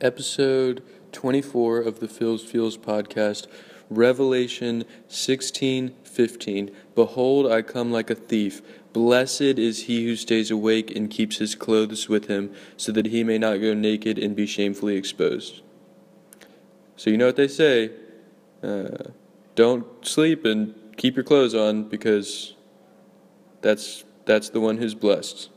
episode 24 of the Phil's Feels podcast, Revelation 16 15. Behold, I come like a thief. Blessed is he who stays awake and keeps his clothes with him, so that he may not go naked and be shamefully exposed. So, you know what they say uh, don't sleep and keep your clothes on because that's, that's the one who's blessed.